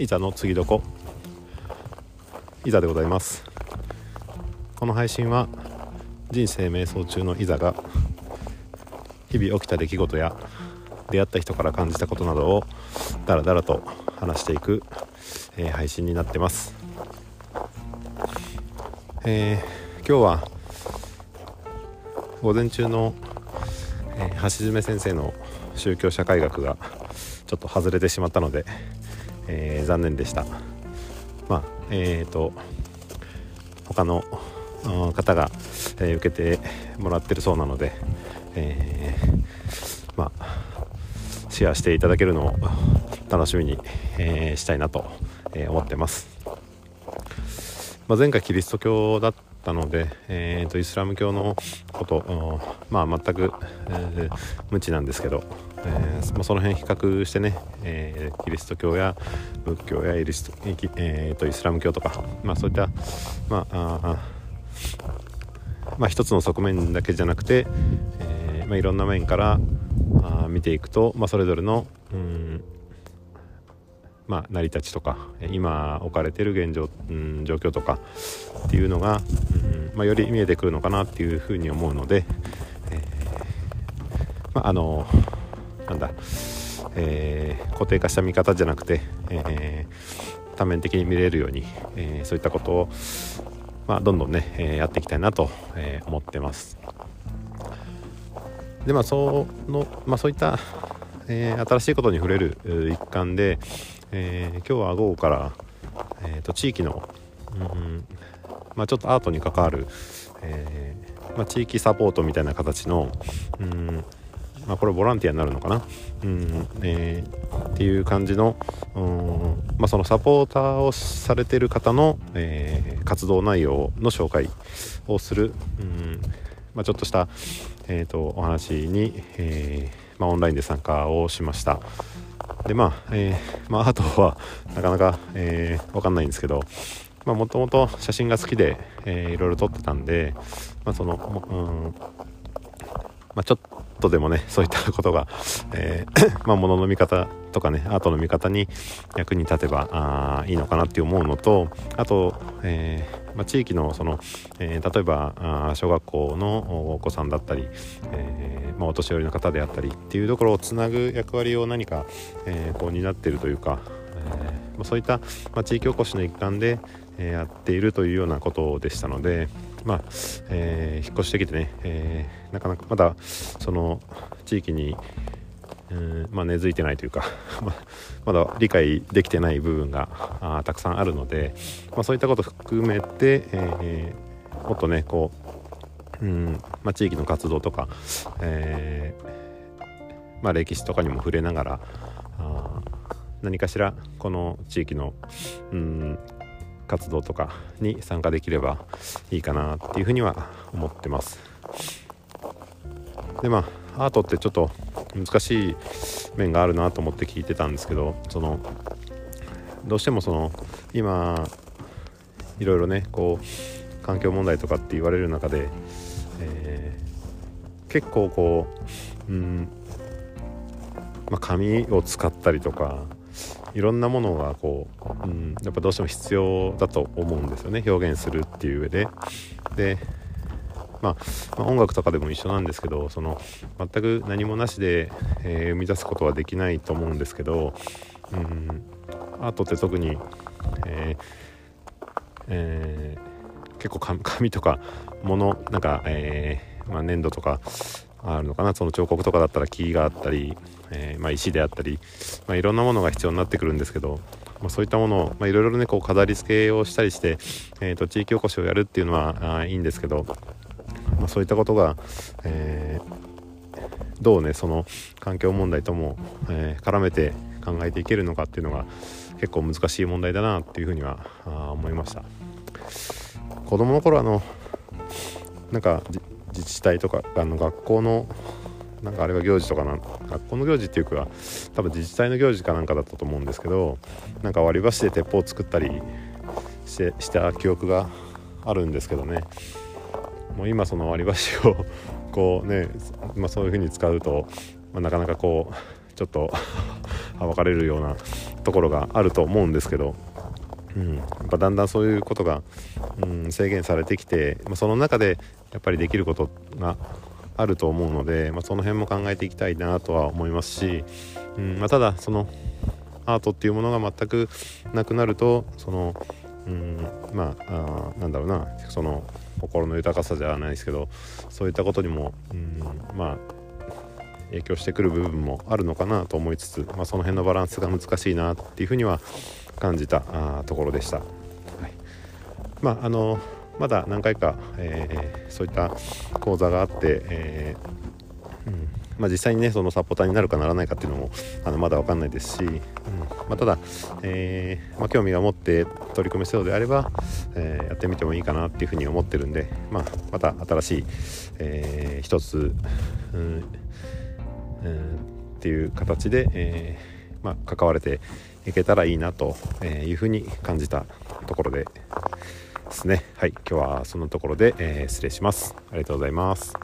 いざの次どこ？いざでございます。この配信は人生瞑想中のいざが日々起きた出来事や出会った人から感じたことなどをだらだらと話していく、えー、配信になってます、えー、今日は午前中の、えー、橋爪先生の宗教社会学がちょっと外れてしまったので、えー、残念でした。まあえーと他の方が、えー、受けてもらってるそうなので、えー、まあシェアしていただけるのを楽しみに、えー、したいなと、思ってます、まあ、前回キリスト教だったので、えーと、イスラム教のこと、まあ、全く、えー、無知なんですけど、えー、まあ、その辺比較してね、えー、キリスト教や仏教やイリスト、えーと、イスラム教とか、まあ、そういった、まああまあ、一つの側面だけじゃなくて、えまあ、いろんな面からあ見ていくと、まあ、それぞれの、うんまあ、成り立ちとか今置かれてる現状、うん、状況とかっていうのが、うんまあ、より見えてくるのかなっていうふうに思うので、えー、まあ、あのなんだ、えー、固定化した見方じゃなくて、えー、多面的に見れるように、えそういったことを、まあ、どんどんね、えやっていきたいなと、え思ってます。でまあその、まあ、そういった、えー、新しいことに触れる一環で、えー、今日は午後から、えーと、地域の、うんまあ、ちょっとアートに関わる、えー、まあ、地域サポートみたいな形の、うんまあ、これボランティアになるのかな、うんえー、っていう感じの、うんまあ、そのサポーターをされてる方の、えー、活動内容の紹介をする、うんまあ、ちょっとした、えーと、お話に、えー、まあ、オンラインで参加をしました。でまあ、えー、まあ、あとはなかなか、えー、わかんないんですけどもともと写真が好きで、えー、いろいろ撮ってたんで、まあ、その、うんまあ、ちょっとでもねそういったことが、えー、まあ、物の見方とかねアートの見方に役に立てばあいいのかなって思うのとあと、えー、まあ、地域のその、えー、例えばあ小学校のお子さんだったり、えまあ、お年寄りの方であったりっていうところをつなぐ役割を何か、えこう担ってるというか、えまそういった、ま地域おこしの一環で、えやっているというようなことでしたので、まあえー、引っ越してきてね、えー、なかなかまだその地域に、うんまあ、根付いてないというか まだ理解できてない部分があたくさんあるので、まあ、そういったこと含めて、えー、もっとねこう、うんまあ、地域の活動とか、えーまあ、歴史とかにも触れながらあ何かしらこの地域の、うん、活動とかに参加できればいいかなっていうふうには思ってます。でまあアートってちょっと難しい面があるなと思って聞いてたんですけどそのどうしてもその今いろいろねこう環境問題とかって言われる中で、えー、結構こう、うんまあ、紙を使ったりとかいろんなものがこう、うん、やっぱどうしても必要だと思うんですよね表現するっていう上で。でまあ、まあ、音楽とかでも一緒なんですけどその全く何もなしで、えー、生み出すことはできないと思うんですけど、うん、アートって特に、えーえー、結構紙とか物なんか、えーまあ、粘土とかあるのかな。その彫刻とかだったら木があったり、えー、まあ、石であったり、まあ、いろんなものが必要になってくるんですけど、まあ、そういったものを、まいろいろねこう飾り付けをしたりして、えーと、地域おこしをやるっていうのはあいいんですけど、まそういったことが、えー、どうねその環境問題とも、えー、絡めて考えていけるのかっていうのが結構難しい問題だなっていうふうにはあ思いました。子供の頃あのなんか自治体とかあの学校のなんかあれは行事とかな学校の行事っていうか多分自治体の行事かなんかだったと思うんですけどなんか割り箸で鉄砲を作ったりしてした記憶があるんですけどね。もう今その割り箸をこうね、まあ、そういう風に使うと、まあ、なかなかこうちょっと 分かれるようなところがあると思うんですけど、うん、やっぱだんだんそういうことが、うん、制限されてきて、まあ、その中でやっぱりできることがあると思うので、まあ、その辺も考えていきたいなとは思いますし、うんまあ、ただそのアートっていうものが全くなくなるとその、うん、まああなんだろうなその心の豊かさじゃないですけどそういったことにも、うん、まあ影響してくる部分もあるのかなと思いつつ、まあ、その辺のバランスが難しいなっていうふうには感じたあところでした。はい、まああのまだ何回か、えー、そういった講座があって、えー、うん。まあ、実際にねそのサポーターになるかならないかっていうのもあのまだ分かんないですし、うん。まあ、ただ、えー、まあ、興味を持って取り組めそうであれば、えー、やってみてもいいかなっていうふうに思ってるんで、まあ、また新しい、えー、一つ、うん、うん、っていう形で、えまあ、関われていけたらいいなというふうに感じたところでですね。はい今日はそのところで、え失礼します。ありがとうございます。